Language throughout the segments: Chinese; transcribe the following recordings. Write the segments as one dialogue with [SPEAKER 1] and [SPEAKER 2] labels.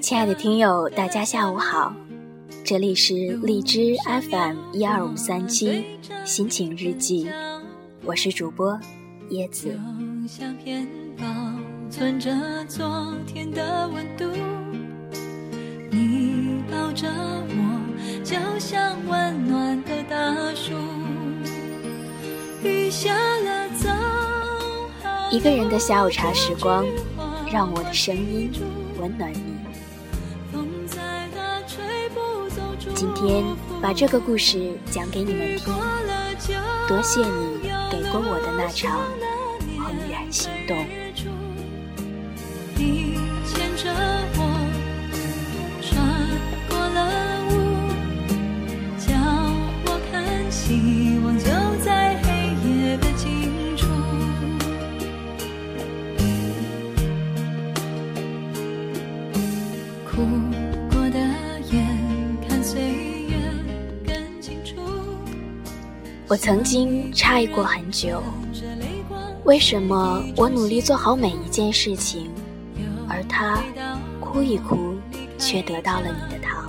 [SPEAKER 1] 亲爱的听友，大家下午好，这里是荔枝 FM 一二五三七心情日记，我是主播叶子。你抱着我，就像温暖的大树。雨下了，走一个人的下午茶时光，让我的声音温暖今天把这个故事讲给你们听，多谢你给过我的那场怦然心动。我曾经诧异过很久，为什么我努力做好每一件事情，而他哭一哭却得到了你的糖。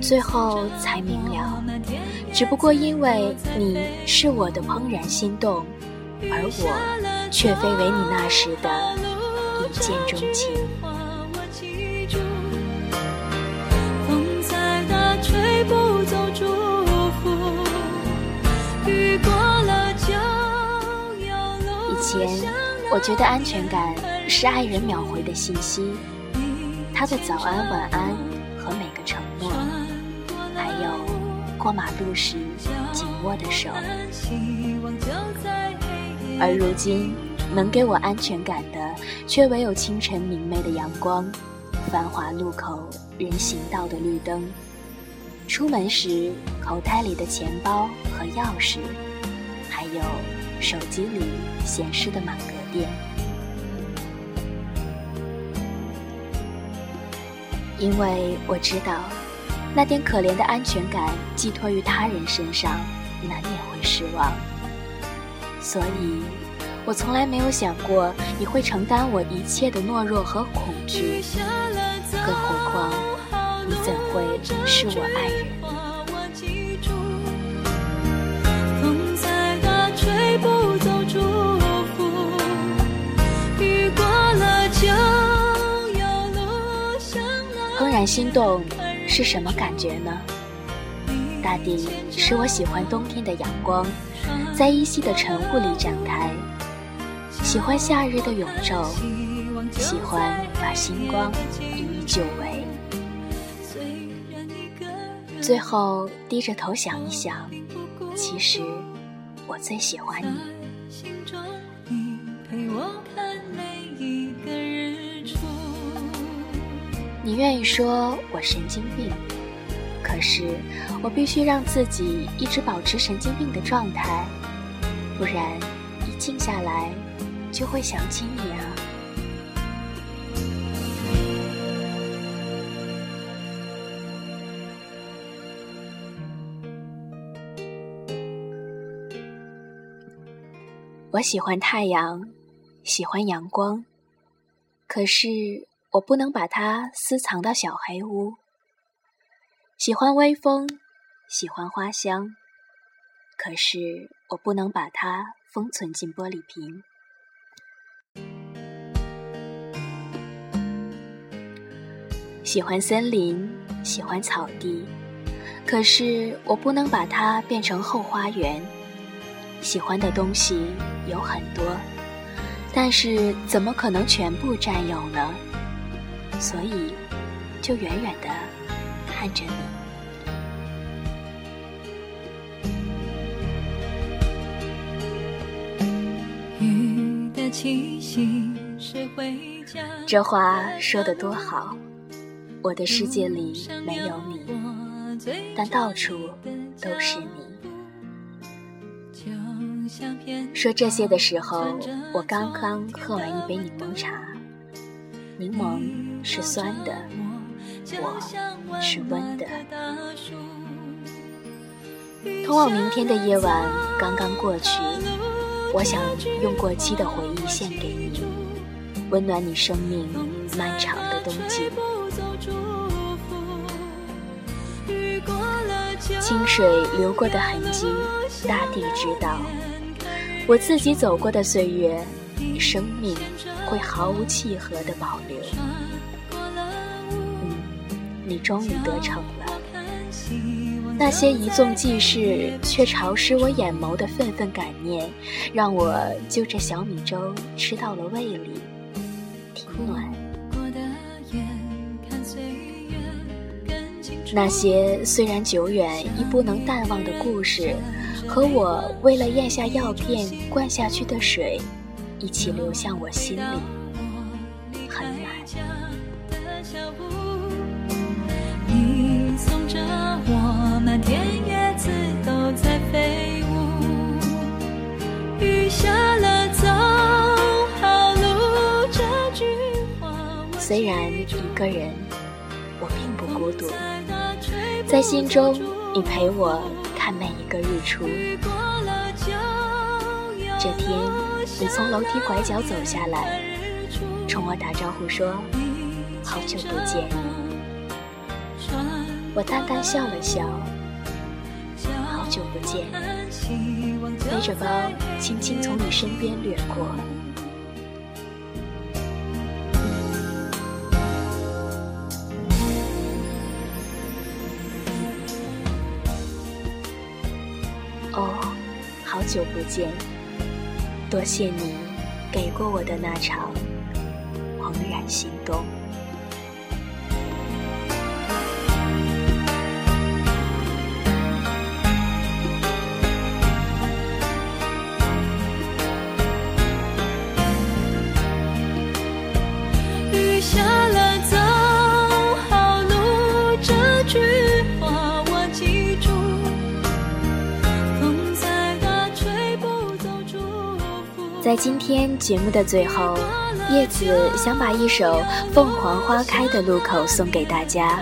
[SPEAKER 1] 最后才明了，只不过因为你是我的怦然心动，而我却非为你那时的一见钟情。不走祝福。雨过了就有路。以前我觉得安全感是爱人秒回的信息，他的早安晚安和每个承诺，还有过马路时紧握的手。而如今能给我安全感的，却唯有清晨明媚的阳光，繁华路口人行道的绿灯。出门时，口袋里的钱包和钥匙，还有手机里显示的满格电。因为我知道，那点可怜的安全感寄托于他人身上，难免会失望。所以，我从来没有想过你会承担我一切的懦弱和恐惧，更何况。怎会是我爱人？怦然心动是什么感觉呢？大抵是我喜欢冬天的阳光，在依稀的晨雾里展开；喜欢夏日的永昼，喜欢把星光一一久违。最后低着头想一想，其实我最喜欢你。你愿意说我神经病，可是我必须让自己一直保持神经病的状态，不然一静下来就会想起你啊。我喜欢太阳，喜欢阳光，可是我不能把它私藏到小黑屋。喜欢微风，喜欢花香，可是我不能把它封存进玻璃瓶。喜欢森林，喜欢草地，可是我不能把它变成后花园。喜欢的东西有很多，但是怎么可能全部占有呢？所以，就远远的看着你。这话说的多好，我的世界里没有你，但到处都是你。说这些的时候，我刚刚喝完一杯柠檬茶。柠檬是酸的，我是温的。通往明天的夜晚刚刚过去，我想用过期的回忆献给你，温暖你生命漫长的冬季。清水流过的痕迹，大地知道。我自己走过的岁月，生命会毫无契合的保留。嗯，你终于得逞了。那些一纵即逝却潮湿我眼眸的愤愤感念，让我就着小米粥吃到了胃里，挺暖。那些虽然久远亦不能淡忘的故事，和我为了咽下药片灌下去的水，一起流向我心里，很满。虽然一个人，我并不孤独。在心中，你陪我个日出。这天，你从楼梯拐角走下来，冲我打招呼说：“好久不见。”我淡淡笑了笑：“好久不见。”背着包，轻轻从你身边掠过。好久不见，多谢你给过我的那场怦然心动。在今天节目的最后，叶子想把一首《凤凰花开的路口》送给大家，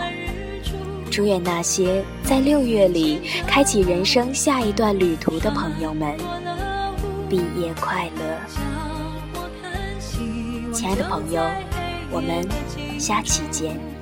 [SPEAKER 1] 祝愿那些在六月里开启人生下一段旅途的朋友们毕业快乐。亲爱的朋友，我们下期见。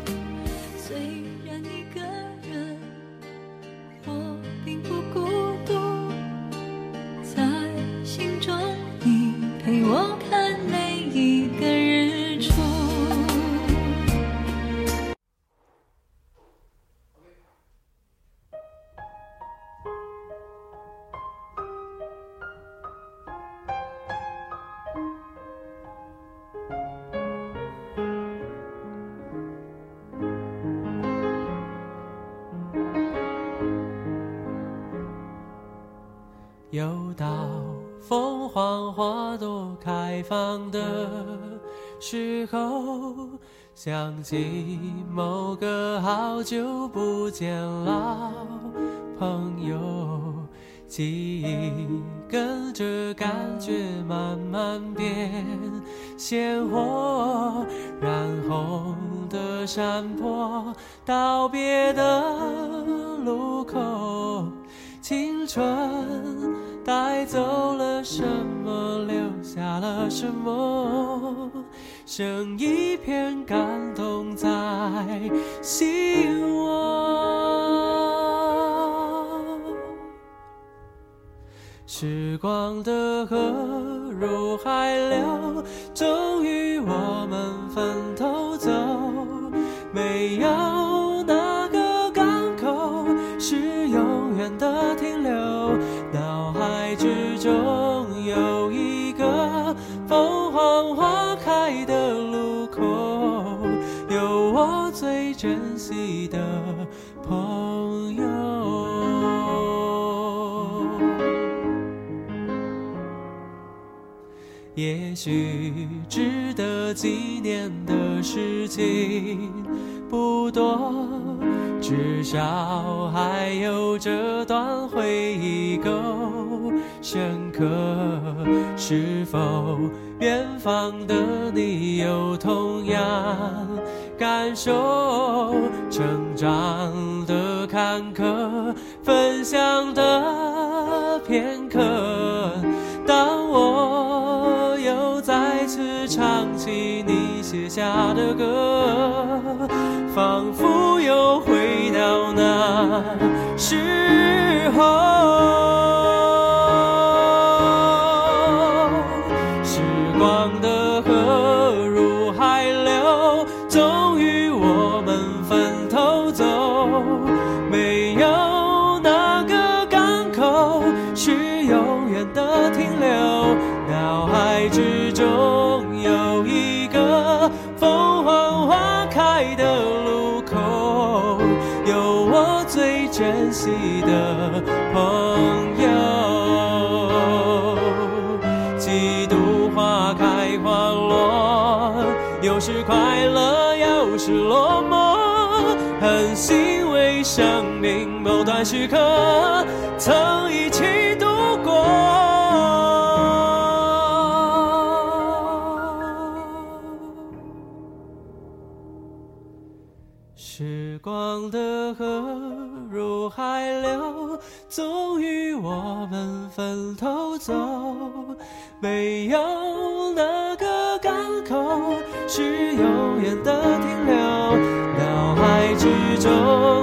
[SPEAKER 2] 又到凤凰花朵开放的时候，想起某个好久不见老朋友，记忆跟着感觉慢慢变鲜活，染红的山坡，道别的路口，青春。带走了什么，留下了什么？剩一片感动在心窝。时光的河入海流，终于我们分头最珍惜的朋友。也许值得纪念的事情不多，至少还有这段回忆够。深刻，是否远方的你有同样感受？成长的坎坷，分享的片刻。当我又再次唱。起你写下的歌，仿佛又回到那时候。的朋友，几度花开花落，有时快乐，有时落寞，很欣慰生命某段时刻曾一起终于我们分头走。没有哪个港口是永远的停留。脑海之中